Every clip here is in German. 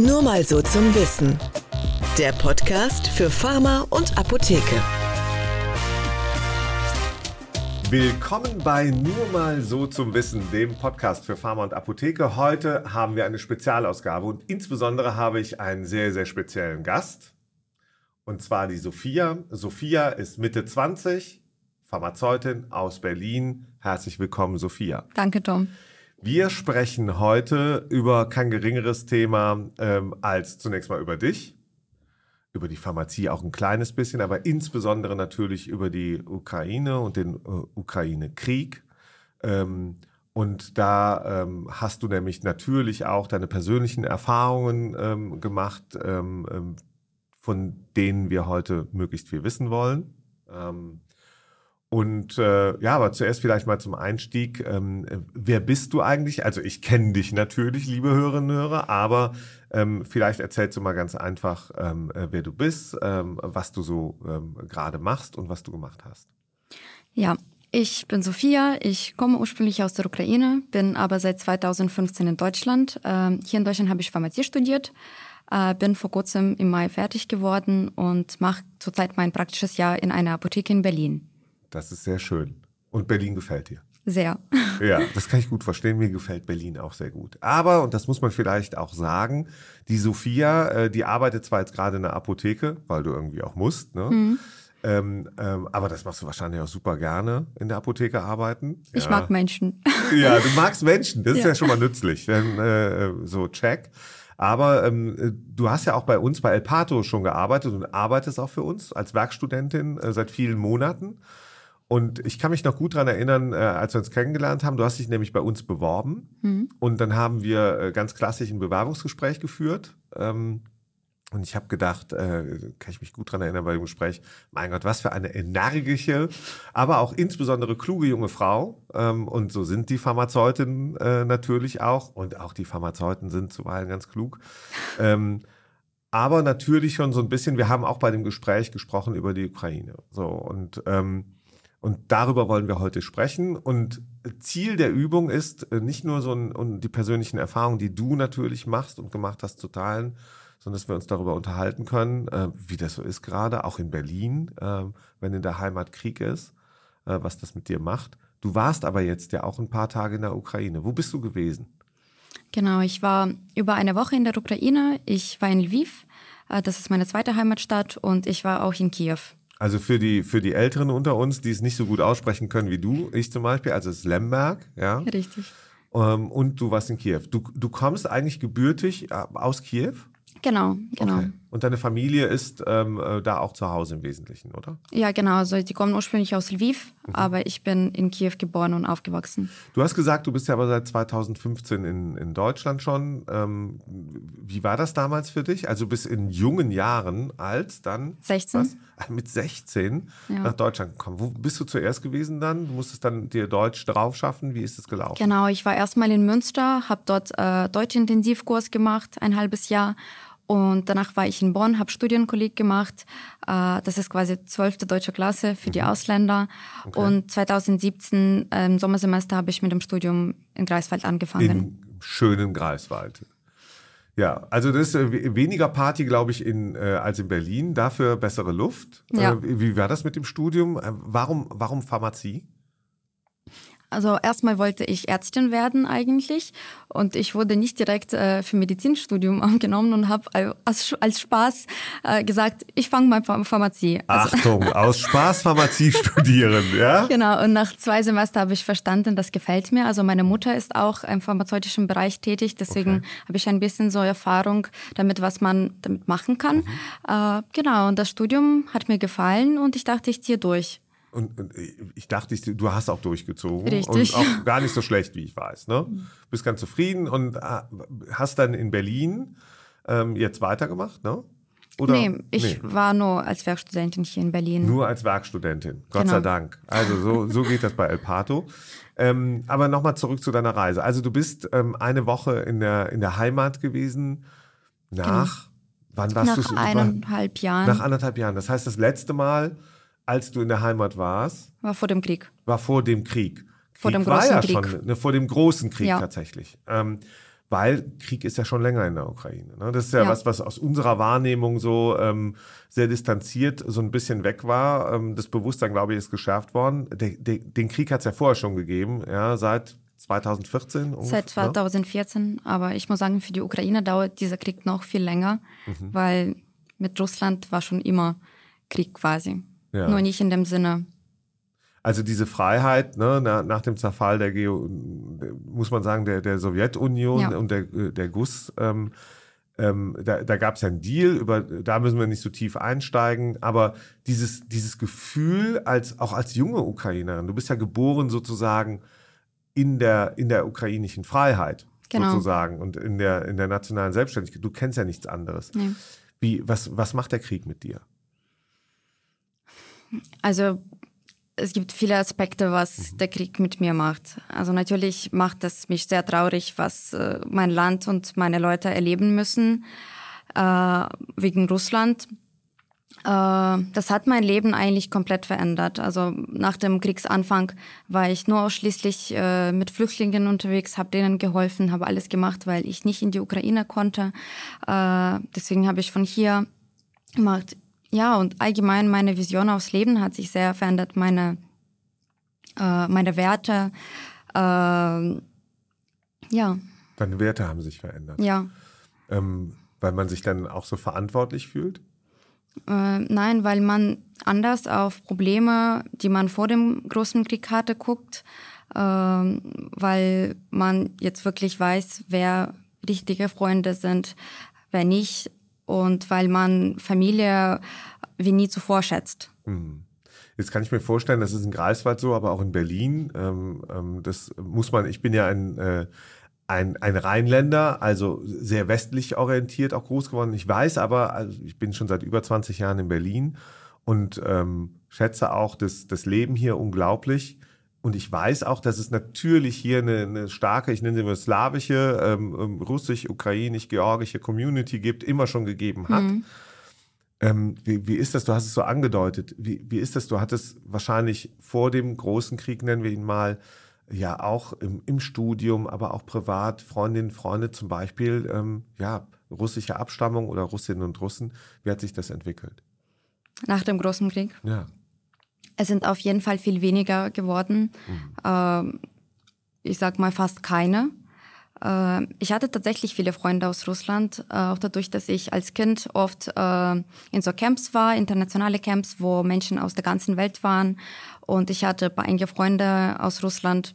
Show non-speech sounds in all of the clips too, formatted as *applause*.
Nur mal so zum Wissen. Der Podcast für Pharma und Apotheke. Willkommen bei Nur mal so zum Wissen, dem Podcast für Pharma und Apotheke. Heute haben wir eine Spezialausgabe und insbesondere habe ich einen sehr, sehr speziellen Gast. Und zwar die Sophia. Sophia ist Mitte 20, Pharmazeutin aus Berlin. Herzlich willkommen, Sophia. Danke, Tom. Wir sprechen heute über kein geringeres Thema ähm, als zunächst mal über dich, über die Pharmazie auch ein kleines bisschen, aber insbesondere natürlich über die Ukraine und den äh, Ukraine-Krieg. Ähm, und da ähm, hast du nämlich natürlich auch deine persönlichen Erfahrungen ähm, gemacht, ähm, ähm, von denen wir heute möglichst viel wissen wollen. Ähm, und äh, ja, aber zuerst vielleicht mal zum Einstieg. Ähm, wer bist du eigentlich? Also ich kenne dich natürlich, liebe Hörerinnen und Hörer, aber ähm, vielleicht erzählst du mal ganz einfach, ähm, äh, wer du bist, ähm, was du so ähm, gerade machst und was du gemacht hast. Ja, ich bin Sophia, ich komme ursprünglich aus der Ukraine, bin aber seit 2015 in Deutschland. Ähm, hier in Deutschland habe ich Pharmazie studiert, äh, bin vor kurzem im Mai fertig geworden und mache zurzeit mein praktisches Jahr in einer Apotheke in Berlin. Das ist sehr schön. Und Berlin gefällt dir. Sehr. *laughs* Ja, das kann ich gut verstehen. Mir gefällt Berlin auch sehr gut. Aber, und das muss man vielleicht auch sagen, die Sophia, äh, die arbeitet zwar jetzt gerade in der Apotheke, weil du irgendwie auch musst, ne? Mhm. Ähm, ähm, aber das machst du wahrscheinlich auch super gerne in der Apotheke arbeiten. Ich ja. mag Menschen. Ja, du *laughs* magst Menschen. Das ja. ist ja schon mal nützlich. Denn, äh, so check. Aber ähm, du hast ja auch bei uns bei El Pato schon gearbeitet und arbeitest auch für uns als Werkstudentin äh, seit vielen Monaten. Und ich kann mich noch gut daran erinnern, äh, als wir uns kennengelernt haben, du hast dich nämlich bei uns beworben mhm. und dann haben wir äh, ganz klassisch ein Bewerbungsgespräch geführt. Ähm, und ich habe gedacht, äh, kann ich mich gut daran erinnern bei dem Gespräch, mein Gott, was für eine energische, aber auch insbesondere kluge junge Frau. Ähm, und so sind die Pharmazeutinnen äh, natürlich auch. Und auch die Pharmazeuten sind zuweilen ganz klug. Ähm, aber natürlich schon so ein bisschen, wir haben auch bei dem Gespräch gesprochen über die Ukraine. So, und ähm, und darüber wollen wir heute sprechen. Und Ziel der Übung ist, äh, nicht nur so ein, die persönlichen Erfahrungen, die du natürlich machst und gemacht hast, zu teilen, sondern dass wir uns darüber unterhalten können, äh, wie das so ist gerade, auch in Berlin, äh, wenn in der Heimat Krieg ist, was das mit dir macht. Du warst aber jetzt ja auch ein paar Tage in der Ukraine. Wo bist du gewesen? Genau, ich war über eine Woche in der Ukraine. Ich war in Lviv, das ist meine zweite Heimatstadt, und ich war auch in Kiew. Also für die, für die Älteren unter uns, die es nicht so gut aussprechen können wie du, ich zum Beispiel, also es ist Lemberg, ja. Richtig. Ähm, und du warst in Kiew. Du, du kommst eigentlich gebürtig äh, aus Kiew? Genau, genau. Okay. Und deine Familie ist ähm, äh, da auch zu Hause im Wesentlichen, oder? Ja, genau. Also die kommen ursprünglich aus Lviv, mhm. aber ich bin in Kiew geboren und aufgewachsen. Du hast gesagt, du bist ja aber seit 2015 in, in Deutschland schon. Ähm, wie war das damals für dich? Also bis in jungen Jahren als dann 16. Was? Mit 16 ja. nach Deutschland gekommen. Wo bist du zuerst gewesen dann? Du musstest dann dir Deutsch drauf schaffen. Wie ist es gelaufen? Genau, ich war erstmal in Münster, habe dort äh, Deutsch-Intensivkurs gemacht, ein halbes Jahr und danach war ich in Bonn, habe Studienkolleg gemacht. Äh, das ist quasi zwölfte deutsche Klasse für die mhm. Ausländer. Okay. Und 2017 im Sommersemester habe ich mit dem Studium in Greifswald angefangen. Im schönen Greifswald. Ja, also das ist äh, weniger Party, glaube ich, in, äh, als in Berlin. Dafür bessere Luft. Ja. Äh, wie war das mit dem Studium? Äh, warum, warum Pharmazie? Also erstmal wollte ich Ärztin werden eigentlich und ich wurde nicht direkt äh, für Medizinstudium *laughs* angenommen und habe als, als, Spaß äh, gesagt, ich fange mal Pharmazie. Also *laughs* Achtung, aus Spaß Pharmazie studieren, ja? Genau, und nach zwei Semestern habe ich verstanden, das gefällt mir. Also meine Mutter ist auch im pharmazeutischen Bereich tätig, deswegen okay. habe ich ein bisschen so Erfahrung damit, was man damit machen kann. Mhm. Äh, genau, und das Studium hat mir gefallen und ich dachte, ich ziehe durch. Und, und, ich dachte, du hast auch durchgezogen. Richtig. Und auch gar nicht so schlecht, wie ich weiß. Ne? Bist ganz zufrieden und äh, hast dann in Berlin ähm, jetzt weitergemacht, ne? Oder? Nee, ich nee. war nur als Werkstudentin hier in Berlin. Nur als Werkstudentin, Gott genau. sei Dank. Also so, so geht das bei El Pato. Ähm, aber nochmal zurück zu deiner Reise. Also du bist ähm, eine Woche in der, in der Heimat gewesen nach, genau. wann warst du? Nach eineinhalb Jahren. Nach anderthalb Jahren. Das heißt, das letzte Mal als du in der Heimat warst? War vor dem Krieg. War vor dem Krieg. Krieg vor dem großen war ja Krieg. schon, ne, vor dem großen Krieg ja. tatsächlich. Ähm, weil Krieg ist ja schon länger in der Ukraine. Ne? Das ist ja, Ja. was, was aus unserer Wahrnehmung so ähm, sehr distanziert so ein bisschen weg war. Ähm, das Bewusstsein, glaube ich, ist geschärft worden. Der, der, den Krieg hat es ja vorher schon gegeben, ja, seit 2014 ungefähr. Seit 2014, aber ich muss sagen, für die Ukraine dauert dieser Krieg noch viel länger, Mhm. weil mit Russland war schon immer Krieg quasi. Ja. Nur nicht in dem Sinne. Also diese Freiheit ne, nach, dem Zerfall der Geo, muss man sagen, der, der Sowjetunion Ja. und der, der GUS, ähm, ähm, da, da gab es ja einen Deal, über, da müssen wir nicht so tief einsteigen, aber dieses, dieses Gefühl, als, auch als junge Ukrainerin, du bist ja geboren sozusagen in der, in der ukrainischen Freiheit Genau. sozusagen und in der, in der nationalen Selbstständigkeit. Du kennst ja nichts anderes. Nee. Wie, was, was macht der Krieg mit dir? Also es gibt viele Aspekte, was der Krieg mit mir macht. Also natürlich macht es mich sehr traurig, was äh, mein Land und meine Leute erleben müssen äh, wegen Russland. Äh, das hat mein Leben eigentlich komplett verändert. Also nach dem Kriegsanfang war ich nur ausschließlich äh, mit Flüchtlingen unterwegs, habe denen geholfen, habe alles gemacht, weil ich nicht in die Ukraine konnte. Äh, deswegen habe ich von hier gemacht. Ja, und allgemein meine Vision aufs Leben hat sich sehr verändert. Meine, äh, meine Werte, äh, ja, Deine Werte haben sich verändert. ja. Ähm, weil man sich dann auch so verantwortlich fühlt? Äh, nein, weil man anders auf Probleme, die man vor dem großen Krieg hatte, guckt, ähm, weil man jetzt wirklich weiß, wer richtige Freunde sind, wer nicht und weil man Familie wie nie zuvor schätzt. Hm. Jetzt kann ich mir vorstellen, das ist in Greifswald so, aber auch in Berlin. Ähm, ähm, das muss man, ich bin ja ein, äh, ein, ein Rheinländer, also sehr westlich orientiert, auch groß geworden. Ich weiß aber, also ich bin schon seit über 20 Jahren in Berlin und ähm, schätze auch das, das Leben hier unglaublich. Und ich weiß auch, dass es natürlich hier eine, eine starke, ich nenne sie mal slawische, ähm, ähm, russisch, ukrainisch, georgische Community gibt, immer schon gegeben hat. Ähm, wie, wie ist das? Du hast es so angedeutet. Wie, wie ist das? Du hattest wahrscheinlich vor dem großen Krieg, nennen wir ihn mal, ja auch im, im Studium, aber auch privat, Freundinnen, Freunde zum Beispiel, ähm, ja, russische Abstammung oder Russinnen und Russen. Wie hat sich das entwickelt? Nach dem großen Krieg. Ja. Es sind auf jeden Fall viel weniger geworden. Ähm, ich sag mal fast keine. Äh, ich hatte tatsächlich viele Freunde aus Russland, äh, auch dadurch, dass ich als Kind oft äh, in so Camps war, internationale Camps, wo Menschen aus der ganzen Welt waren. Und ich hatte ein paar enge Freunde aus Russland.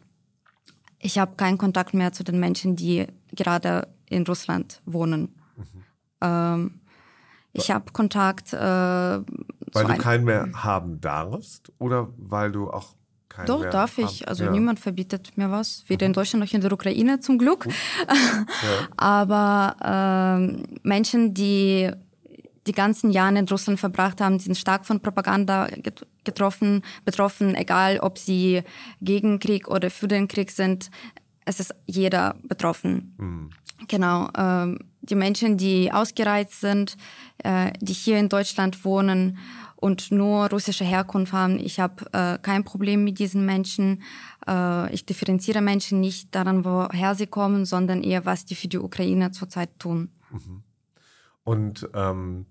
Ich habe keinen Kontakt mehr zu den Menschen, die gerade in Russland wohnen. Ähm, ich habe Kontakt äh, Weil du ein- keinen mehr haben darfst oder weil du auch keinen Doch, mehr darf haben- ich. Also ja. niemand verbietet mir was. Weder in Deutschland noch in der Ukraine zum Glück. *laughs* Aber ähm, Menschen, die die ganzen Jahre in Russland verbracht haben, sind stark von Propaganda get- getroffen, betroffen, egal ob sie gegen Krieg oder für den Krieg sind. Es ist jeder betroffen. Genau. Ähm, die Menschen, die ausgereizt sind, äh, die hier in Deutschland wohnen und nur russische Herkunft haben. Ich habe äh, kein Problem mit diesen Menschen. Äh, ich differenziere Menschen nicht daran, woher sie kommen, sondern eher, was die für die Ukraine zurzeit tun. Und ähm,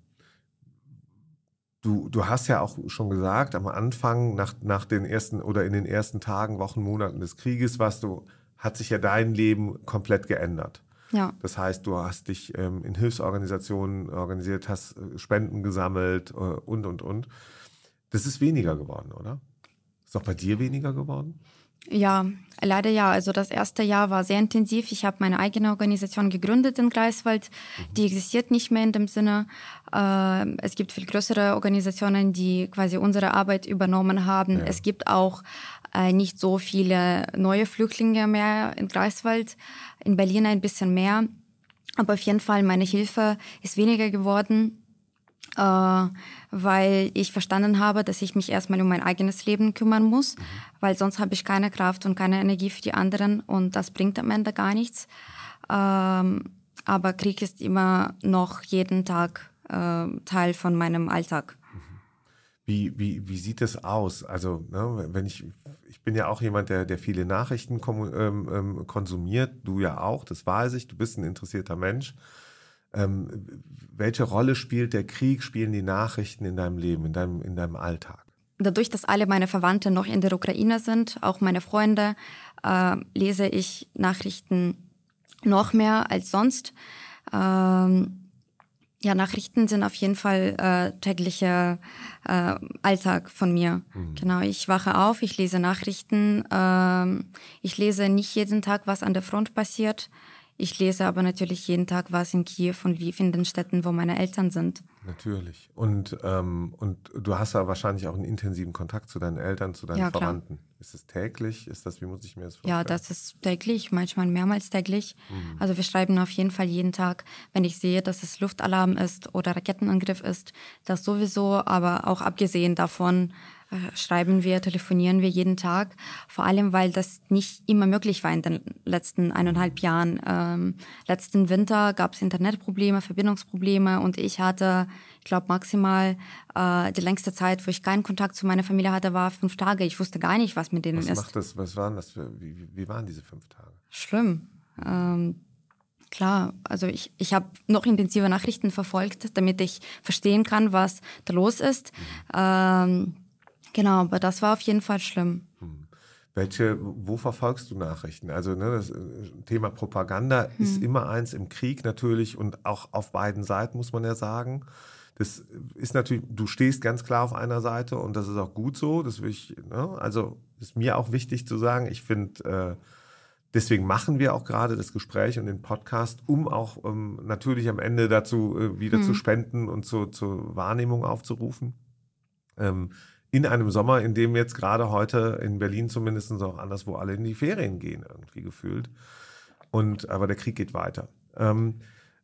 du, du hast ja auch schon gesagt, am Anfang, nach, nach den ersten oder in den ersten Tagen, Wochen, Monaten des Krieges, warst du, hat sich ja dein Leben komplett geändert. Ja. Das heißt, du hast dich ähm, in Hilfsorganisationen organisiert, hast äh, Spenden gesammelt äh, und, und, und. Das ist weniger geworden, oder? Ist auch bei dir weniger geworden? Ja, leider ja. Also das erste Jahr war sehr intensiv. Ich habe meine eigene Organisation gegründet in Greifswald. Die existiert nicht mehr in dem Sinne. Äh, es gibt viel größere Organisationen, die quasi unsere Arbeit übernommen haben. Es gibt auch äh, nicht so viele neue Flüchtlinge mehr in Greifswald. In Berlin ein bisschen mehr. Aber auf jeden Fall meine Hilfe ist weniger geworden äh, weil ich verstanden habe, dass ich mich erstmal um mein eigenes Leben kümmern muss, weil sonst habe ich keine Kraft und keine Energie für die anderen und das bringt am Ende gar nichts. Ähm, aber Krieg ist immer noch jeden Tag äh, Teil von meinem Alltag. Wie, wie, wie sieht es aus? Also, ne, wenn ich, ich bin ja auch jemand, der, der viele Nachrichten ähm, ähm, konsumiert, du ja auch, das weiß ich, du bist ein interessierter Mensch. Ähm, welche Rolle spielt der Krieg, spielen die Nachrichten in deinem Leben, in deinem, in deinem Alltag? Dadurch, dass alle meine Verwandte noch in der Ukraine sind, auch meine Freunde, äh, lese ich Nachrichten noch mehr als sonst. Ähm, ja, Nachrichten sind auf jeden Fall äh, täglicher äh, Alltag von mir. Mhm. Genau, ich wache auf, ich lese Nachrichten. Äh, ich lese nicht jeden Tag, was an der Front passiert. Ich lese aber natürlich jeden Tag was in Kiew und Lviv in den Städten, wo meine Eltern sind. Natürlich. Und, ähm, und du hast ja wahrscheinlich auch einen intensiven Kontakt zu deinen Eltern, zu deinen ja, Verwandten. Klar. Ist es täglich? Ist das, wie muss ich mir das vorstellen? Ja, das ist täglich, manchmal mehrmals täglich. Mhm. Also wir schreiben auf jeden Fall jeden Tag, wenn ich sehe, dass es Luftalarm ist oder Raketenangriff ist, das sowieso, aber auch abgesehen davon schreiben wir, telefonieren wir jeden Tag. Vor allem, weil das nicht immer möglich war in den letzten eineinhalb Jahren. Ähm, letzten Winter gab es Internetprobleme, Verbindungsprobleme und ich hatte, ich glaube, maximal äh, die längste Zeit, wo ich keinen Kontakt zu meiner Familie hatte, war fünf Tage. Ich wusste gar nicht, was mit denen was ist. Macht das, was waren das für, wie, wie waren diese fünf Tage? Schlimm. Ähm, Klar, also ich, ich habe noch intensive Nachrichten verfolgt, damit ich verstehen kann, was da los ist. Mhm. Ähm, Genau, aber das war auf jeden Fall schlimm. Hm. Welche, wo verfolgst du Nachrichten? Also ne, das äh, Thema Propaganda hm. ist immer eins im Krieg natürlich und auch auf beiden Seiten muss man ja sagen. Das ist natürlich, du stehst ganz klar auf einer Seite und das ist auch gut so. Das will ich, ne, also ist mir auch wichtig zu sagen. Ich finde, äh, deswegen machen wir auch gerade das Gespräch und den Podcast, um auch ähm, natürlich am Ende dazu äh, wieder hm. zu spenden und zu, zur Wahrnehmung aufzurufen. Ähm, in einem Sommer, in dem jetzt gerade heute in Berlin zumindest auch anderswo alle in die Ferien gehen, irgendwie gefühlt. Und aber der Krieg geht weiter. Ähm,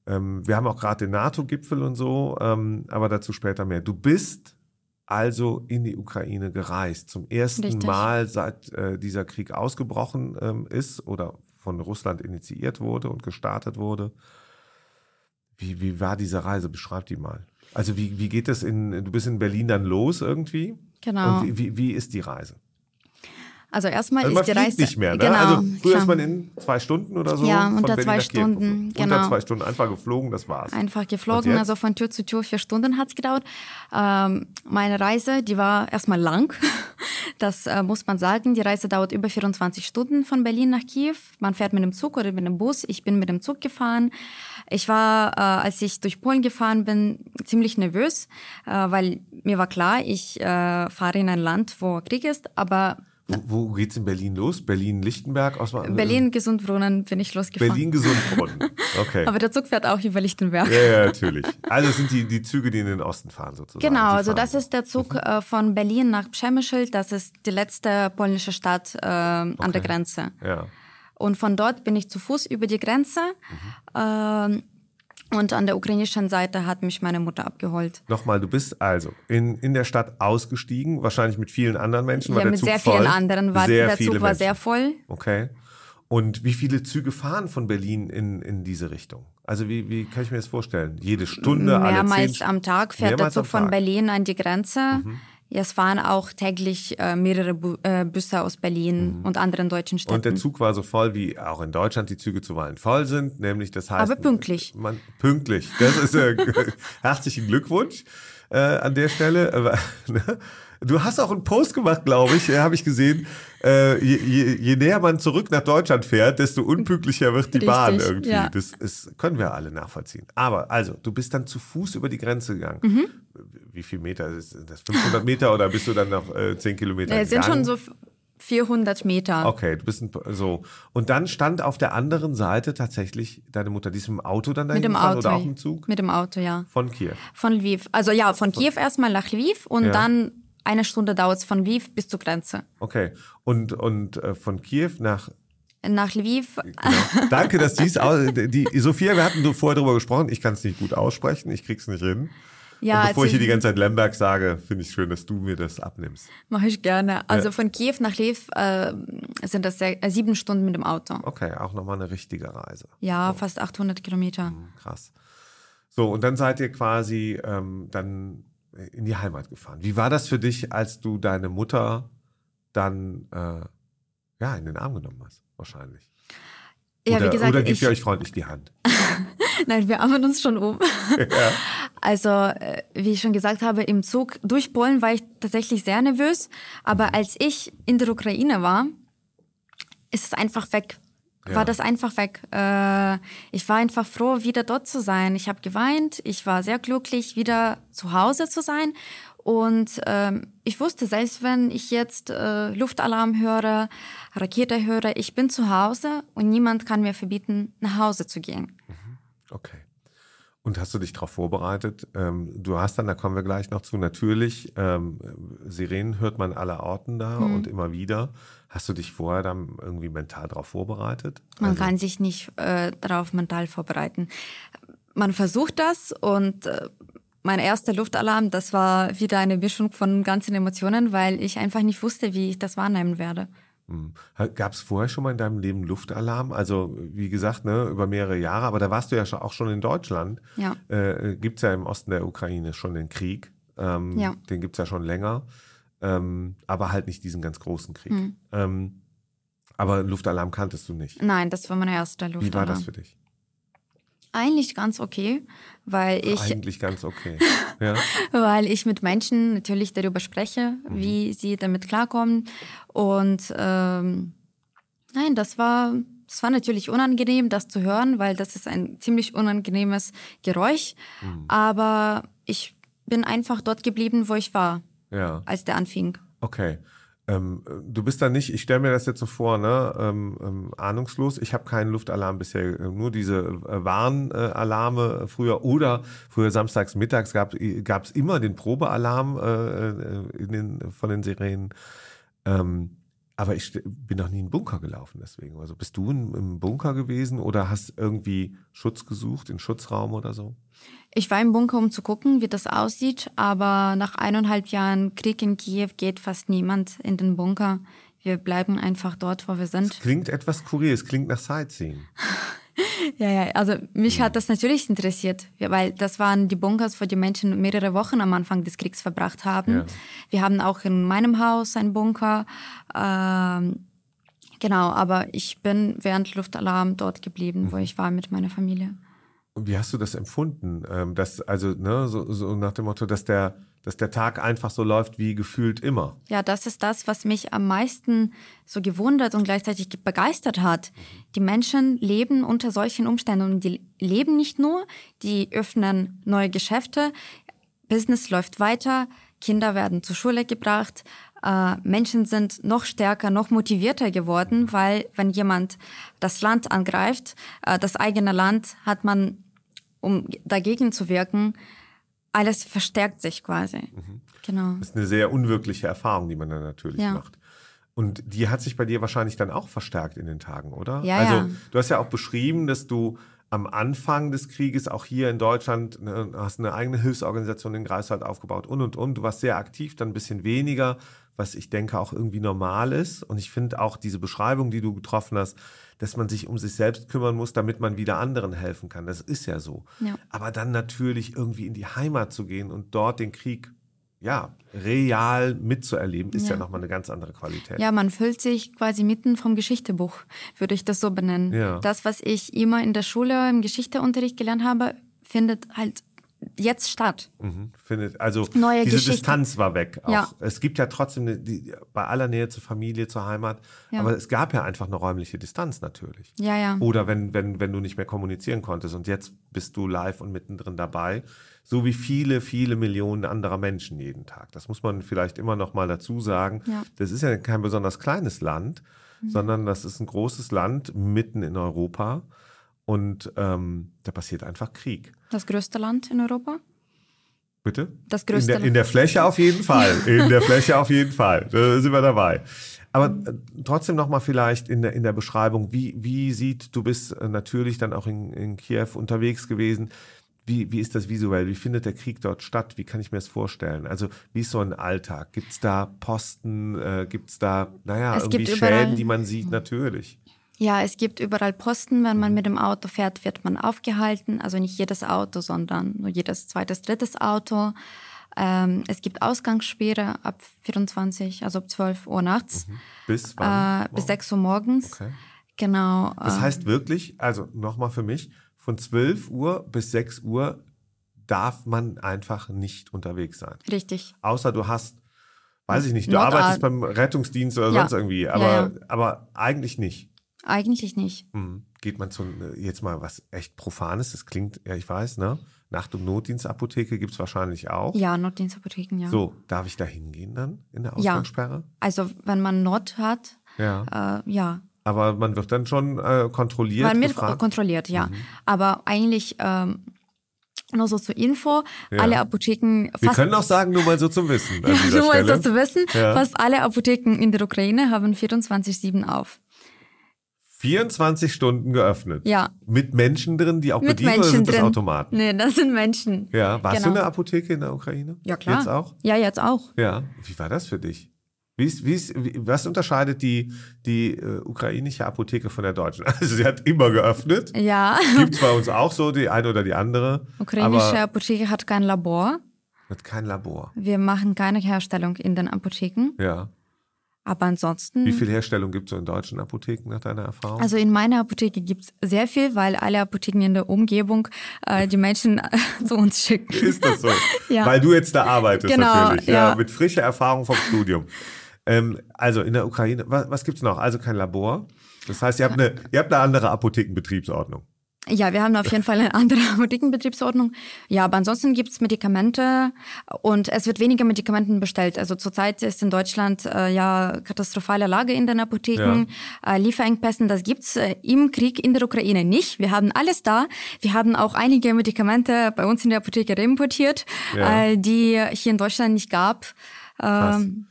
ähm, wir haben auch gerade den NATO-Gipfel und so, ähm, aber dazu später mehr. Du bist also in die Ukraine gereist, zum ersten Richtig. Mal seit äh, dieser Krieg ausgebrochen ähm, ist oder von Russland initiiert wurde und gestartet wurde. Wie, wie war diese Reise? Beschreib die mal. Also wie, wie geht das in, du bist in Berlin dann los irgendwie? Genau. Und wie, wie, wie ist die Reise? Also erstmal also ist die Reise nicht mehr. Ne? Genau, also früher klar. ist man in zwei Stunden oder so. Ja, unter zwei Stunden. Genau. Unter zwei Stunden einfach geflogen, das war's. Einfach geflogen, also von Tür zu Tür vier Stunden hat's gedauert. Ähm, meine Reise, die war erstmal lang. *laughs* Das äh, muss man sagen. Die Reise dauert über 24 Stunden von Berlin nach Kiew. Man fährt mit dem Zug oder mit dem Bus. Ich bin mit dem Zug gefahren. Ich war, äh, als ich durch Polen gefahren bin, ziemlich nervös, äh, weil mir war klar, ich äh, fahre in ein Land, wo Krieg ist, aber wo, wo geht's in Berlin los? Berlin-Lichtenberg? Berlin-Gesundbrunnen bin ich losgefahren. Berlin-Gesundbrunnen, *laughs* okay. Aber der Zug fährt auch über Lichtenberg. Ja, ja, natürlich. Also das sind die, die Züge, die in den Osten fahren sozusagen. Genau, also das ist der Zug mhm. äh, von Berlin nach Przemysl. Das ist die letzte polnische Stadt äh, okay. an der Grenze. Ja. Und von dort bin ich zu Fuß über die Grenze. Mhm. Ähm, und an der ukrainischen Seite hat mich meine Mutter abgeholt. Nochmal, du bist also in, in der Stadt ausgestiegen, wahrscheinlich mit vielen anderen Menschen. Ja, der mit Zug sehr voll. vielen anderen. War, sehr der Zug war Menschen. sehr voll. Okay. Und wie viele Züge fahren von Berlin in, in diese Richtung? Also wie, wie kann ich mir das vorstellen? Jede Stunde, Mehrmals alle zehn am Tag fährt der Zug von Berlin an die Grenze. Mhm. Ja, es fahren auch täglich äh, mehrere Bu äh, Busse aus Berlin mhm. und anderen deutschen Städten. Und der Zug war so voll, wie auch in Deutschland die Züge zuweilen voll sind, nämlich das heißt. Aber pünktlich. Man, pünktlich. Das ist äh, *laughs* herzlichen Glückwunsch äh, an der Stelle. *laughs* Du hast auch einen Post gemacht, glaube ich, habe ich gesehen. Äh, je, je, je, näher man zurück nach Deutschland fährt, desto unpünktlicher wird die Richtig, Bahn irgendwie. Ja. Das ist, können wir alle nachvollziehen. Aber also, du bist dann zu Fuß über die Grenze gegangen. Mhm. Wie viel Meter ist das? 500 Meter oder bist du dann noch äh, 10 Kilometer? Ja, es sind schon so 400 Meter. Okay, du bist ein, so. Und dann stand auf der anderen Seite tatsächlich deine Mutter, die ist im Auto dann dahin Mit dem Auto, oder auch im Zug? Mit dem Auto, ja. Von Kiew? Von Lviv. Also ja, von Kiew erstmal nach Lviv und ja. dann eine Stunde dauert es von Lviv bis zur Grenze. Okay. Und, und äh, von Kiew nach nach Lviv. Genau. Danke, dass dies die Sophia, wir hatten vorher darüber gesprochen, ich kann es nicht gut aussprechen, ich krieg's nicht hin. Ja, und bevor ich hier die ganze Zeit Lemberg sage, finde ich schön, dass du mir das abnimmst. Mache ich gerne. Also ja. von Kiew nach Lviv äh, sind das sehr, äh, sieben Stunden mit dem Auto. Okay, auch nochmal eine richtige Reise. Ja, so. fast 800 Kilometer. Mhm, krass. So, und dann seid ihr quasi ähm, dann in die Heimat gefahren. Wie war das für dich, als du deine Mutter dann äh, ja, in den Arm genommen hast? Wahrscheinlich. Ja, oder, wie gesagt, oder gibt ich, ihr euch freundlich die Hand? *laughs* Nein, wir armen uns schon um. *laughs* ja. Also, äh, wie ich schon gesagt habe, im Zug durch Polen war ich tatsächlich sehr nervös. Aber als ich in der Ukraine war, ist es einfach weg. Ja. War das einfach weg. Äh, ich war einfach froh, wieder dort zu sein. Ich habe geweint. Ich war sehr glücklich, wieder zu Hause zu sein. Und ähm, ich wusste, selbst wenn ich jetzt äh, Luftalarm höre, Rakete höre, ich bin zu Hause und niemand kann mir verbieten, nach Hause zu gehen. Okay. Und hast du dich darauf vorbereitet? Ähm, du hast dann, da kommen wir gleich noch zu, natürlich, ähm, Sirenen hört man aller Orten da Mhm. und immer wieder. Hast du dich vorher dann irgendwie mental darauf vorbereitet? Man Also- kann sich nicht äh, darauf mental vorbereiten. Man versucht das und äh, mein erster Luftalarm, das war wieder eine Mischung von ganzen Emotionen, weil ich einfach nicht wusste, wie ich das wahrnehmen werde. Gab es vorher schon mal in deinem Leben Luftalarm? Also wie gesagt, ne, über mehrere Jahre, aber da warst du ja auch schon in Deutschland. Ja. Äh, gibt es ja im Osten der Ukraine schon den Krieg. Ähm, Ja. Den gibt es ja schon länger. Ähm, aber halt nicht diesen ganz großen Krieg. Hm. Ähm, aber Luftalarm kanntest du nicht. Nein, das war mein erster Luftalarm. Wie war das für dich? Eigentlich ganz okay, weil ich, Eigentlich ganz okay. *laughs* ja. weil ich mit Menschen natürlich darüber spreche, wie sie damit klarkommen. Und ähm, nein, das war, das war natürlich unangenehm, das zu hören, weil das ist ein ziemlich unangenehmes Geräusch. Aber ich bin einfach dort geblieben, wo ich war, ja. als der anfing. Okay. Ähm, du bist da nicht, ich stelle mir das jetzt so vor, ne, ähm, ähm, ahnungslos. Ich habe keinen Luftalarm bisher, äh, nur diese äh, Warnalarme äh, früher oder früher samstags mittags gab es immer den Probealarm äh, äh, in den, von den Sirenen. Ähm, aber ich bin noch nie in den Bunker gelaufen deswegen. Also bist du im, im Bunker gewesen oder hast irgendwie Schutz gesucht, in Schutzraum oder so? Ich war im Bunker, um zu gucken, wie das aussieht, aber nach eineinhalb Jahren Krieg in Kiew geht fast niemand in den Bunker. Wir bleiben einfach dort, wo wir sind. Klingt etwas skurril, es klingt nach Sightseeing. *laughs* Ja, ja, also mich hat das natürlich interessiert, weil das waren die Bunkers, wo die Menschen mehrere Wochen am Anfang des Kriegs verbracht haben. Ja. Wir haben auch in meinem Haus einen Bunker. Ähm, genau, aber ich bin während Luftalarm dort geblieben, wo ich war mit meiner Familie. Und wie hast du das empfunden? Ähm, dass, also, ne, so, so nach dem Motto, dass der, dass der Tag einfach so läuft wie gefühlt immer. Ja, das ist das, was mich am meisten so gewundert und gleichzeitig begeistert hat. Die Menschen leben unter solchen Umständen und die leben nicht nur, die öffnen neue Geschäfte, Business läuft weiter, Kinder werden zur Schule gebracht, äh, Menschen sind noch stärker, noch motivierter geworden, weil wenn jemand das Land angreift, äh, das eigene Land, hat man, um dagegen zu wirken, alles verstärkt sich quasi. Genau. Das ist eine sehr unwirkliche Erfahrung, die man dann natürlich Ja. macht. Und die hat sich bei dir wahrscheinlich dann auch verstärkt in den Tagen, oder? Ja, also, ja. du hast ja auch beschrieben, dass du am Anfang des Krieges auch hier in Deutschland ne, hast eine eigene Hilfsorganisation in Greifswald aufgebaut und und und. Du warst sehr aktiv, dann ein bisschen weniger, was ich denke auch irgendwie normal ist. Und ich finde auch diese Beschreibung, die du getroffen hast, dass man sich um sich selbst kümmern muss, damit man wieder anderen helfen kann. Das ist ja so. Ja. Aber dann natürlich irgendwie in die Heimat zu gehen und dort den Krieg ja, real mitzuerleben, ist ja, Ja. nochmal eine ganz andere Qualität. Ja, man fühlt sich quasi mitten vom Geschichtebuch, würde ich das so benennen. Ja. Das, was ich immer in der Schule im Geschichteunterricht gelernt habe, findet halt jetzt statt. Mhm, findet, also Neue diese Geschichten. Distanz war weg. Auch. Ja. Es gibt ja trotzdem eine, die, bei aller Nähe zur Familie, zur Heimat, Ja. aber es gab ja einfach eine räumliche Distanz natürlich. Ja, ja. Oder wenn, wenn, wenn du nicht mehr kommunizieren konntest und jetzt bist du live und mittendrin dabei, so wie viele, viele Millionen anderer Menschen jeden Tag. Das muss man vielleicht immer noch mal dazu sagen. Ja. Das ist ja kein besonders kleines Land, sondern das ist ein großes Land mitten in Europa und ähm, da passiert einfach Krieg. Das größte Land in Europa? Bitte? Das größte in der, in der Fläche auf jeden Fall. *laughs* In der Fläche auf jeden Fall. Da sind wir dabei. Aber äh, trotzdem nochmal vielleicht in der, in der Beschreibung, wie, wie sieht, du bist äh, natürlich dann auch in, in Kiew unterwegs gewesen. Wie, wie ist das visuell? Wie findet der Krieg dort statt? Wie kann ich mir das vorstellen? Also, wie ist so ein Alltag? Gibt es da Posten? Äh, Gibt es da, naja, Es irgendwie Schäden, die man sieht? Natürlich. Ja, es gibt überall Posten. Wenn man mit dem Auto fährt, wird man aufgehalten. Also nicht jedes Auto, sondern nur jedes zweites, drittes Auto. Ähm, es gibt Ausgangssperre ab 24, also ab 12 Uhr nachts Bis wann? äh, bis 6 Uhr morgens. Okay. Genau. Das äh, heißt wirklich, also nochmal für mich, von 12 Uhr bis 6 Uhr darf man einfach nicht unterwegs sein. richtig. Außer du hast, weiß ich nicht, du Notar- arbeitest beim Rettungsdienst oder Ja. sonst irgendwie, aber, Ja, ja. aber eigentlich nicht. Eigentlich nicht. Hm. Geht man zu, jetzt mal was echt Profanes, das klingt, ja, ich weiß, ne? Nacht- und Notdienstapotheke gibt's wahrscheinlich auch. Ja, Notdienstapotheken, ja. So, darf ich da hingehen dann in der Ja. Ausgangssperre? Also wenn man Not hat, Ja. äh, ja. Aber man wird dann schon äh, kontrolliert. Man wird gefragt? kontrolliert, ja. Mhm. Aber eigentlich ähm, nur so zur Info, Ja. alle Apotheken, Wir können auch sagen, nur mal so zum Wissen *laughs* dieser nur mal so zu wissen, Ja. fast alle Apotheken in der Ukraine haben 24-7 auf. 24 Stunden geöffnet. Ja. Mit Menschen drin, die auch Mit bedienen oder Menschen sind das drin. Automaten? Nee, das sind Menschen. Ja, warst du Genau. in der Apotheke in der Ukraine? Ja, klar. Jetzt auch? Ja, jetzt auch. Ja. Wie war das für dich? Wie ist, wie ist, wie, was unterscheidet die, die äh, ukrainische Apotheke von der deutschen? *laughs* Also sie hat immer geöffnet. Ja. Gibt's bei uns auch so, die eine oder die andere. Ukrainische Apotheke hat kein Labor. hat kein Labor. Wir machen keine Herstellung in den Apotheken. Ja. Aber ansonsten. Wie viel Herstellung gibt es so in deutschen Apotheken nach deiner Erfahrung? Also in meiner Apotheke gibt's sehr viel, weil alle Apotheken in der Umgebung äh, die Menschen äh, *laughs* zu uns schicken. Ist das so? *laughs* Ja. Weil du jetzt da arbeitest Genau, natürlich. Ja. ja. Mit frischer Erfahrung vom Studium. ähm, also in der Ukraine, was, was gibt's noch? Also kein Labor. Das heißt, ihr habt eine, ihr habt eine andere Apothekenbetriebsordnung. Ja, wir haben auf jeden Fall eine andere *laughs* Apothekenbetriebsordnung. Ja, aber ansonsten gibt's Medikamente und es wird weniger Medikamenten bestellt. Also zurzeit ist in Deutschland äh, ja katastrophale Lage in den Apotheken, äh, Lieferengpässen. Das gibt's äh, im Krieg in der Ukraine nicht. Wir haben alles da. Wir haben auch einige Medikamente bei uns in der Apotheke reimportiert, Ja. äh, die hier in Deutschland nicht gab. Ähm,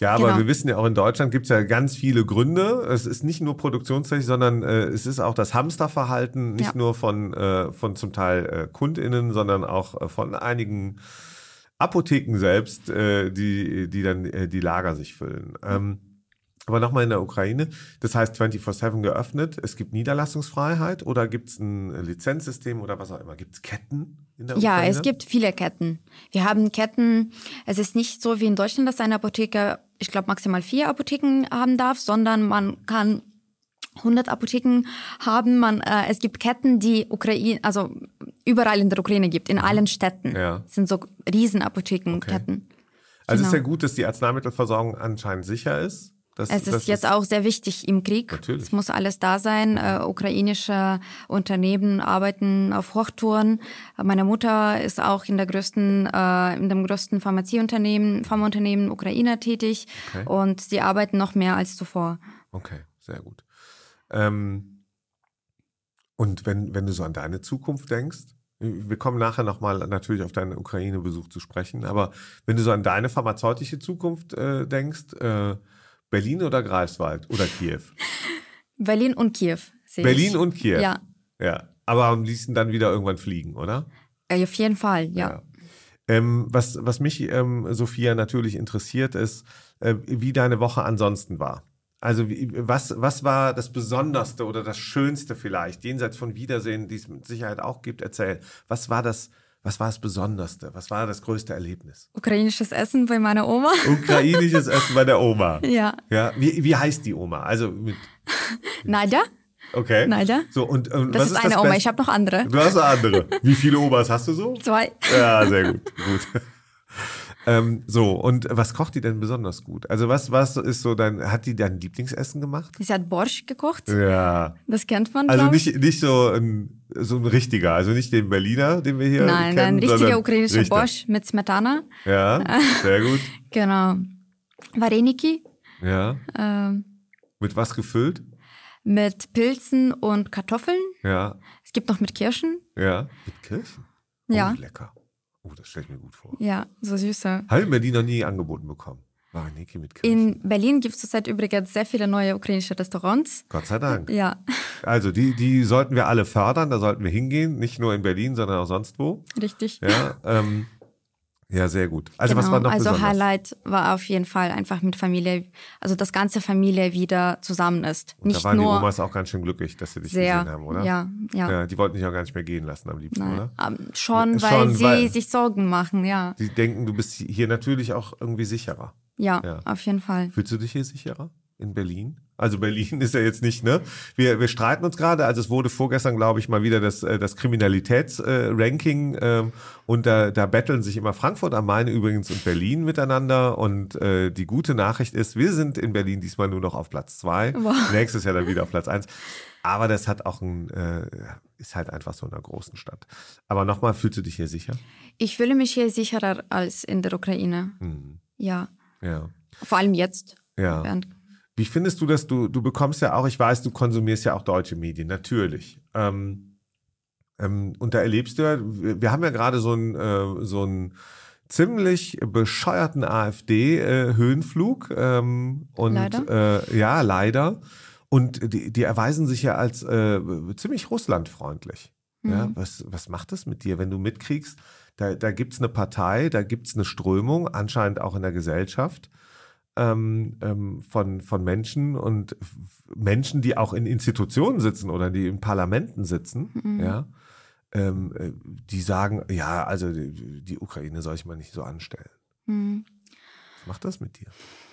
Ja, aber Genau. wir wissen ja auch in Deutschland gibt's ja ganz viele Gründe. Es ist nicht nur produktionstechnisch, sondern äh, es ist auch das Hamsterverhalten, nicht Ja. nur von, äh, von zum Teil äh, KundInnen, sondern auch äh, von einigen Apotheken selbst, äh, die, die dann äh, die Lager sich füllen. Ähm, aber nochmal in der Ukraine, das heißt 24-7 geöffnet, es gibt Niederlassungsfreiheit oder gibt's ein Lizenzsystem oder was auch immer? Gibt's Ketten in der Ja, Ukraine? es gibt viele Ketten. Wir haben Ketten. Es ist nicht so wie in Deutschland, dass eine Apotheke, ich glaube, maximal vier Apotheken haben darf, sondern man kann 100 Apotheken haben. Man, äh, es gibt Ketten, die Ukraine, also überall in der Ukraine gibt, in allen Städten. Ja. Es sind so Riesenapothekenketten. Also es ist genau. ja gut, dass die Arzneimittelversorgung anscheinend sicher ist. Das, Es ist das jetzt auch sehr wichtig im Krieg. Natürlich. Es muss alles da sein. Äh, ukrainische Unternehmen arbeiten auf Hochtouren. Meine Mutter ist auch in der größten, äh, in dem größten Pharmazieunternehmen, Pharmaunternehmen Ukraine tätig. Okay. Und sie arbeiten noch mehr als zuvor. Okay, sehr gut. Ähm, und wenn, wenn du so an deine Zukunft denkst, wir kommen nachher nochmal natürlich auf deinen Ukraine-Besuch zu sprechen, aber wenn du so an deine pharmazeutische Zukunft äh, denkst, äh, Berlin oder Greifswald oder Kiew? *laughs* Berlin und Kiew. Berlin ich. und Kiew. Ja, Ja. Aber am liebsten dann wieder irgendwann fliegen, oder? äh, auf jeden Fall, ja. Ähm, was, was mich, ähm, Sophia, natürlich interessiert, ist, äh, wie deine Woche ansonsten war. Also wie, was, was war das Besonderste oder das Schönste vielleicht, jenseits von Wiedersehen, die es mit Sicherheit auch gibt, erzähl. Was war das, was war das Besonderste? Was war das größte Erlebnis? Ukrainisches Essen bei meiner Oma. *laughs* Ukrainisches Essen bei der Oma. Ja. Ja, wie, wie heißt die Oma? Also mit, *laughs* Nadja? okay. Nadja? So, und, und Das was ist ist eine das Oma. Ich habe noch andere. Du hast eine andere. Wie viele Omas hast du so? *laughs* Zwei. Ja, sehr gut. gut. Ähm, so, und was kocht die denn besonders gut? Also was, was ist so dein, hat die dein Lieblingsessen gemacht? Sie hat Borsch gekocht. Ja. Das kennt man, Also nicht, nicht so ein, so ein richtiger, also nicht den Berliner, den wir hier Nein, kennen. ein richtiger ukrainischer Richter. Borsch mit Smetana. Ja, *laughs* sehr gut. Genau. Vareniki Ja. ähm, Mit was gefüllt? mit Pilzen und Kartoffeln. Ja. Es gibt noch mit Kirschen. Ja. Mit Kirschen? Ja. Oh, lecker. Oh, das stelle ich mir gut vor. Ja, so süße. Habe ich in Berlin noch nie angeboten bekommen. Vareniki mit Kirschen. In Berlin gibt es zurzeit übrigens sehr viele neue ukrainische Restaurants. Gott sei Dank. Ja, Also die, die sollten wir alle fördern, da sollten wir hingehen, nicht nur in Berlin, sondern auch sonst wo. richtig. Ja, ähm, Ja, sehr gut. Also genau. was war noch Also besonders? Highlight war auf jeden Fall einfach mit Familie, also das ganze Familie wieder zusammen ist. Nicht da waren nur die Omas auch ganz schön glücklich, dass sie dich sehr, gesehen haben, oder? ja, ja. ja. Die wollten dich auch gar nicht mehr gehen lassen am liebsten, Nein, oder? ähm, schon, Schon, weil sie weil- sich Sorgen machen, ja. Die denken, du bist hier natürlich auch irgendwie sicherer. ja. Ja. auf jeden Fall. Fühlst du dich hier sicherer in Berlin? Also Berlin *laughs* ist ja jetzt nicht, ne? Wir, wir streiten uns gerade. Also es wurde vorgestern, glaube ich, mal wieder das, äh, das Kriminalitätsranking äh, ähm, und da, da betteln sich immer Frankfurt am Main übrigens und Berlin miteinander. Und äh, die gute Nachricht ist, wir sind in Berlin diesmal nur noch auf Platz zwei. Wow. Nächstes Jahr dann wieder auf Platz eins. Aber das hat auch ein, äh, ist halt einfach so in einer großen Stadt. Aber nochmal, fühlst du dich hier sicher? Ich fühle mich hier sicherer als in der Ukraine. Hm. Ja. Ja. Vor allem jetzt. Ja. Während, Wie findest du das? Du, du bekommst ja auch, ich weiß, du konsumierst ja auch deutsche Medien, natürlich. Ähm, ähm, und da erlebst du ja, wir, haben ja gerade so einen äh, so einen ziemlich bescheuerten AfD-Höhenflug. ähm, und Leider. Äh, ja, leider. Und die, die erweisen sich ja als äh, ziemlich russlandfreundlich. Ja, Mhm. was, was macht das mit dir, wenn du mitkriegst, da, da gibt es eine Partei, da gibt es eine Strömung, anscheinend auch in der Gesellschaft, ähm, ähm, von, von Menschen und Menschen, die auch in Institutionen sitzen oder die in Parlamenten sitzen, Mhm. ja, ähm, äh, die sagen, ja, also die, die Ukraine soll ich mal nicht so anstellen. Mhm. Was macht das mit dir?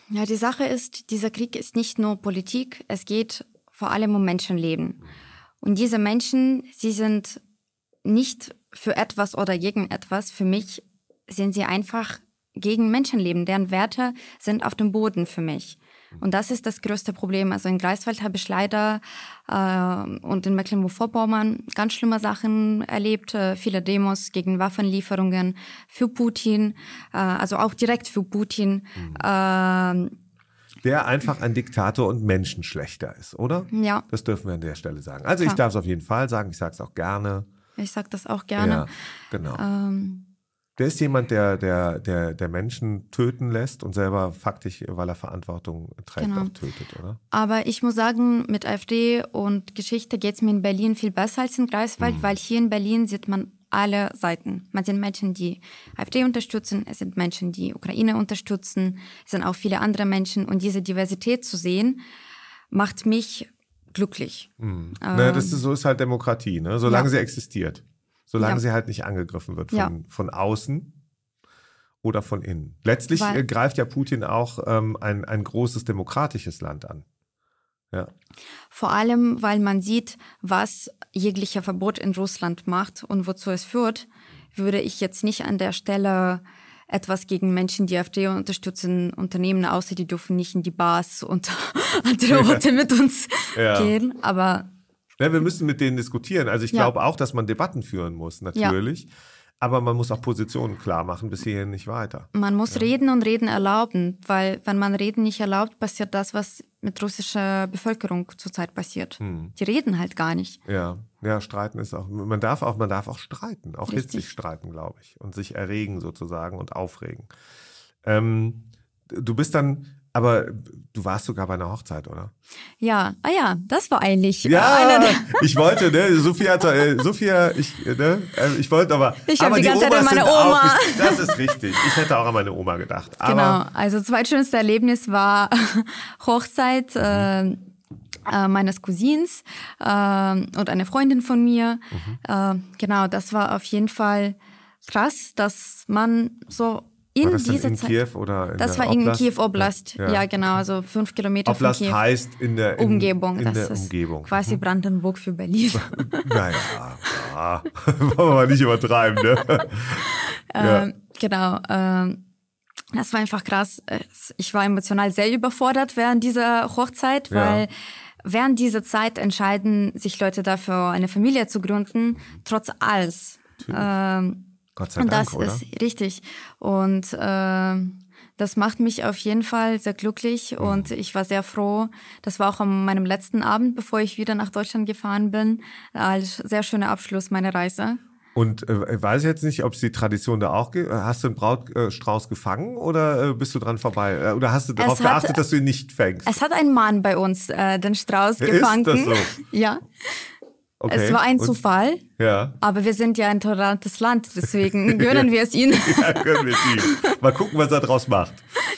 Ja, die Sache ist, dieser Krieg ist nicht nur Politik, es geht vor allem um Menschenleben. Und diese Menschen, sie sind nicht für etwas oder gegen etwas. Für mich sind sie einfach gegen Menschenleben. Deren Werte sind auf dem Boden für mich. Und das ist das größte Problem. Also in Greifswald habe ich leider äh, und in Mecklenburg-Vorpommern ganz schlimme Sachen erlebt. Äh, viele Demos gegen Waffenlieferungen für Putin, äh, also auch direkt für Putin. Ähm, Der einfach ein Diktator und Menschenschlechter ist, oder? ja, Das dürfen wir an der Stelle sagen. Also ich Ja. darf es auf jeden Fall sagen, ich sage es auch gerne. ich sage das auch gerne. Ja, genau. Ähm, Der ist jemand, der, der, der, der Menschen töten lässt und selber faktisch, weil er Verantwortung trägt, Genau. auch tötet, oder? aber ich muss sagen, mit AfD und Geschichte geht es mir in Berlin viel besser als in Greifswald, weil hier in Berlin sieht man alle Seiten. Man sieht Menschen, die AfD unterstützen, es sind Menschen, die Ukraine unterstützen, es sind auch viele andere Menschen und diese Diversität zu sehen, macht mich glücklich. Mhm. ne, das ist, so ist halt Demokratie, ne? solange Ja. sie existiert. Solange Ja. sie halt nicht angegriffen wird von, Ja. von außen oder von innen. Letztlich Weil- äh, greift ja Putin auch ähm, ein, ein großes demokratisches Land an. Ja. Vor allem, weil man sieht, was jeglicher Verbot in Russland macht und wozu es führt, würde ich jetzt nicht an der Stelle etwas gegen Menschen, die AfD unterstützen, unternehmen, außer die dürfen nicht in die Bars und *laughs* an die Orte mit uns Ja. gehen. Aber Ja, wir müssen mit denen diskutieren. Also ich Ja. glaube auch, dass man Debatten führen muss, natürlich. Aber man muss auch Positionen klar machen, bis hierhin nicht weiter. man muss Reden und Reden erlauben, weil wenn man Reden nicht erlaubt, passiert das, was mit russischer Bevölkerung zurzeit passiert. Hm. Die reden halt gar nicht. Ja, ja, streiten ist auch, man darf auch, man darf auch streiten, auch Richtig. hitzig streiten, glaube ich, und sich erregen sozusagen und aufregen. Ähm, du bist dann, aber du warst sogar bei einer Hochzeit, oder? Ja, ah ja, das war eigentlich Ja, einer der *laughs* ich wollte, ne, Sophia, hat, äh, Sophia, ich, ne, äh, ich wollte aber. Ich hab aber die ganze Zeit an meine auch Oma. wichtig. Das ist richtig. Ich hätte auch an meine Oma gedacht. Aber Genau, also zweitschönste Erlebnis war *laughs* Hochzeit äh, äh, meines Cousins äh, und eine Freundin von mir. Äh, genau, das war auf jeden Fall krass, dass man so in war dieser in Zeit. Kiew oder in das war in Oblast? Kiew Oblast, ja. genau, also fünf Kilometer Oblast von Kiew. heißt in der in, Umgebung, In das der ist Umgebung. quasi Brandenburg für Berlin. *laughs* Naja, ja. *laughs* wollen wir mal nicht übertreiben, ne? *laughs* ja. Ähm, genau. Ähm, das war einfach krass. Ich war emotional sehr überfordert während dieser Hochzeit, Ja. weil während dieser Zeit entscheiden sich Leute dafür, eine Familie zu gründen, trotz alles. Ähm, Gott sei und Dank, das oder? ist richtig. Und ähm, das macht mich auf jeden Fall sehr glücklich Mhm. und ich war sehr froh. Das war auch an meinem letzten Abend, bevor ich wieder nach Deutschland gefahren bin, als sehr schöner Abschluss meiner Reise. Und äh, weiß ich jetzt nicht, ob es die Tradition da auch gibt. Hast du einen Brautstrauß gefangen oder äh, bist du dran vorbei? Äh, Oder hast du darauf hat- geachtet, dass du ihn nicht fängst? Es hat ein Mann bei uns äh, den Strauß Ist gefangen. das so? *laughs* Ja. Okay. Es war ein Und- Zufall, Ja. aber wir sind ja ein tolerantes Land, deswegen *laughs* gönnen wir es ihnen. ja, können wir es ihm. Mal gucken, was er draus macht.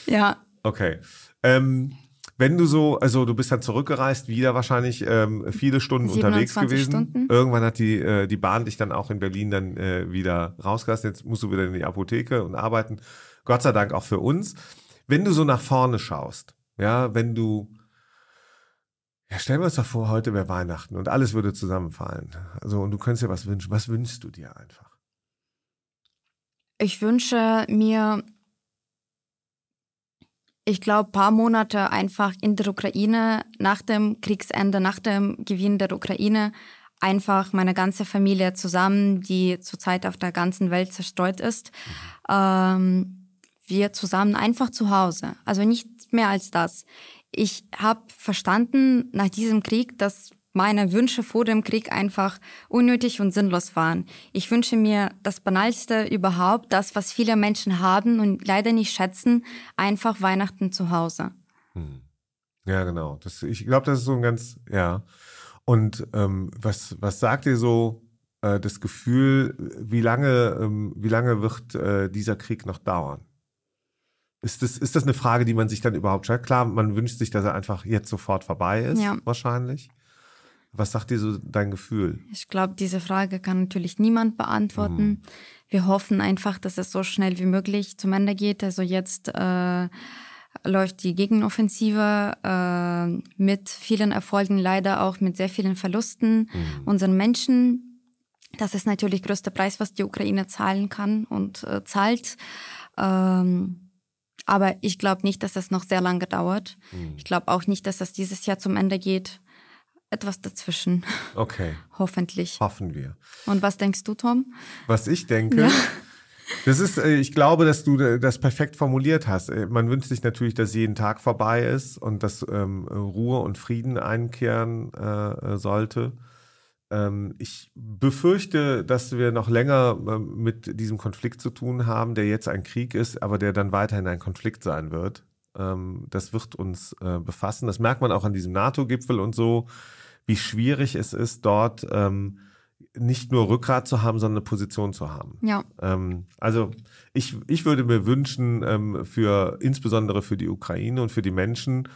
ja. Okay. Ähm, wenn du so, also du bist dann zurückgereist, wieder wahrscheinlich ähm, viele Stunden unterwegs 27 gewesen. Stunden. Irgendwann hat die, äh, die Bahn dich dann auch in Berlin dann äh, wieder rausgelassen. Jetzt musst du wieder in die Apotheke und arbeiten. Gott sei Dank auch für uns. Wenn du so nach vorne schaust, ja, wenn du, ja, stellen wir uns doch vor, heute wäre Weihnachten und alles würde zusammenfallen. Also, und du könntest dir was wünschen. Was wünschst du dir einfach? Ich wünsche mir, ich glaube, paar Monate einfach in der Ukraine, nach dem Kriegsende, nach dem Gewinn der Ukraine, einfach meine ganze Familie zusammen, die zurzeit auf der ganzen Welt zerstreut ist, ähm, wir zusammen einfach zu Hause. Also nicht mehr als das. Ich habe verstanden nach diesem Krieg, dass meine Wünsche vor dem Krieg einfach unnötig und sinnlos waren. Ich wünsche mir das Banalste überhaupt, das, was viele Menschen haben und leider nicht schätzen, einfach Weihnachten zu Hause. Hm. Ja, genau. Das, ich glaube, das ist so ein ganz, ja. Und ähm, was, was sagt dir so äh, das Gefühl, wie lange, ähm, wie lange wird äh, dieser Krieg noch dauern? Ist das, ist das eine Frage, die man sich dann überhaupt stellt? Klar, man wünscht sich, dass er einfach jetzt sofort vorbei ist, Ja. wahrscheinlich. Was sagt dir so dein Gefühl? Ich glaube, diese Frage kann natürlich niemand beantworten. Wir hoffen einfach, dass es so schnell wie möglich zum Ende geht. Also jetzt äh, läuft die Gegenoffensive äh, mit vielen Erfolgen, leider auch mit sehr vielen Verlusten unseren Menschen. Das ist natürlich der größte Preis, was die Ukraine zahlen kann und äh, zahlt. Ähm, aber ich glaube nicht, dass es noch sehr lange dauert. Ich glaube auch nicht, dass es dieses Jahr zum Ende geht. Etwas dazwischen, Okay, *laughs* hoffentlich. hoffen wir. Und was denkst du, Tom? Was ich denke, Ja. *laughs* das ist, äh, ich glaube, dass du äh, das perfekt formuliert hast. Äh, Man wünscht sich natürlich, dass jeden Tag vorbei ist und dass ähm, Ruhe und Frieden einkehren äh, sollte. Ähm, ich befürchte, dass wir noch länger ähm, mit diesem Konflikt zu tun haben, der jetzt ein Krieg ist, aber der dann weiterhin ein Konflikt sein wird. Ähm, das wird uns äh, befassen. Das merkt man auch an diesem NATO-Gipfel und so, wie schwierig es ist, dort nicht nur Rückgrat zu haben, sondern eine Position zu haben. Ja, also ich, ich würde mir wünschen, für insbesondere für die Ukraine und für die Menschen,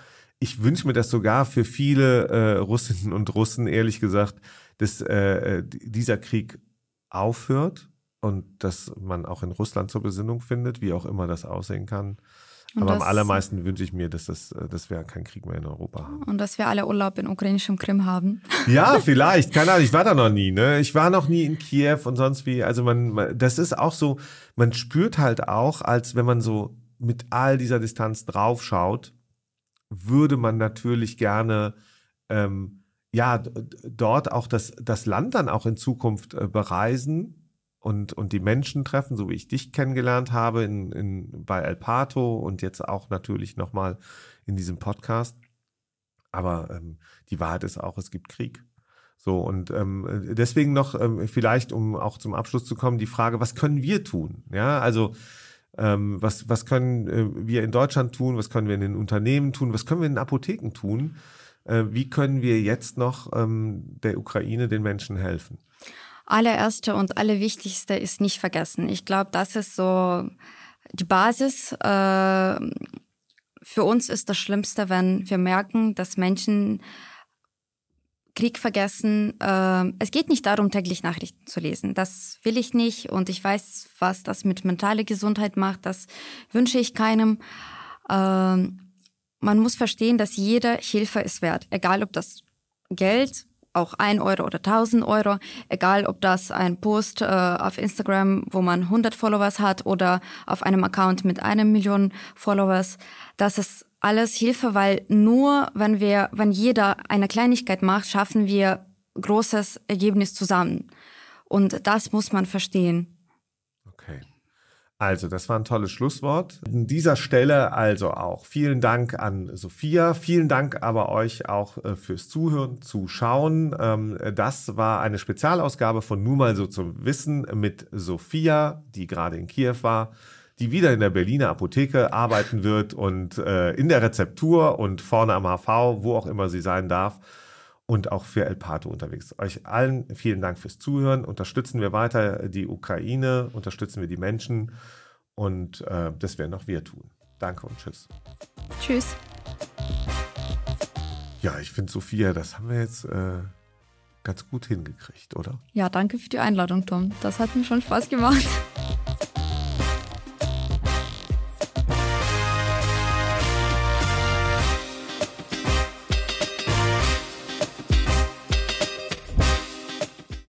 ich wünsche mir das sogar für viele äh, Russinnen und Russen, ehrlich gesagt, dass äh, äh, dieser Krieg aufhört und dass man auch in Russland zur Besinnung findet, wie auch immer das aussehen kann. Und Aber am allermeisten wünsche ich mir, dass, das, äh, dass wir keinen Krieg mehr in Europa haben. und dass wir alle Urlaub in ukrainischem Krim haben. *laughs* Ja, vielleicht. Keine Ahnung. Ich war da noch nie. Ne? Ich war noch nie in Kiew und sonst wie. Also man, man, das ist auch so. Man spürt halt auch, als wenn man so mit all dieser Distanz draufschaut, würde man natürlich gerne ähm, ja dort auch das das Land dann auch in Zukunft äh, bereisen und und die Menschen treffen, so wie ich dich kennengelernt habe in, in bei El Pato und jetzt auch natürlich noch mal in diesem Podcast. Aber ähm, die Wahrheit ist auch, es gibt Krieg. So, und ähm, deswegen noch ähm, vielleicht, um auch zum Abschluss zu kommen, die Frage, was können wir tun? Ja, also ähm, was, was können äh, wir in Deutschland tun, was können wir in den Unternehmen tun, was können wir in den Apotheken tun? Äh, wie können wir jetzt noch ähm, der Ukraine, den Menschen helfen? Allererste und allerwichtigste ist nicht vergessen. Ich glaube, das ist so die Basis. Äh, für uns ist das Schlimmste, wenn wir merken, dass Menschen Krieg vergessen. Äh, es geht nicht darum, täglich Nachrichten zu lesen. Das will ich nicht und ich weiß, was das mit mentaler Gesundheit macht. Das wünsche ich keinem. Ähm, man muss verstehen, dass jede Hilfe ist wert, egal ob das Geld, auch ein Euro oder 1000 Euro, egal ob das ein Post äh, auf Instagram, wo man 100 Followers hat oder auf einem Account mit einer Million Followers, das ist alles Hilfe, weil nur wenn wir, wenn jeder eine Kleinigkeit macht, schaffen wir großes Ergebnis zusammen. Und das muss man verstehen. Also, das war ein tolles Schlusswort. An dieser Stelle also auch vielen Dank an Sophia. Vielen Dank aber euch auch äh, fürs Zuhören, Zuschauen. Ähm, das war eine Spezialausgabe von Nur mal so zum Wissen mit Sophia, die gerade in Kiew war, die wieder in der Berliner Apotheke arbeiten wird und äh, in der Rezeptur und vorne am HV, wo auch immer sie sein darf. Und auch für El Pato unterwegs. Euch allen vielen Dank fürs Zuhören. Unterstützen wir weiter die Ukraine, unterstützen wir die Menschen und äh, das werden auch wir tun. Danke und tschüss. Tschüss. Ja, ich finde, Sophia, das haben wir jetzt äh, ganz gut hingekriegt, oder? Ja, danke für die Einladung, Tom. Das hat mir schon Spaß gemacht.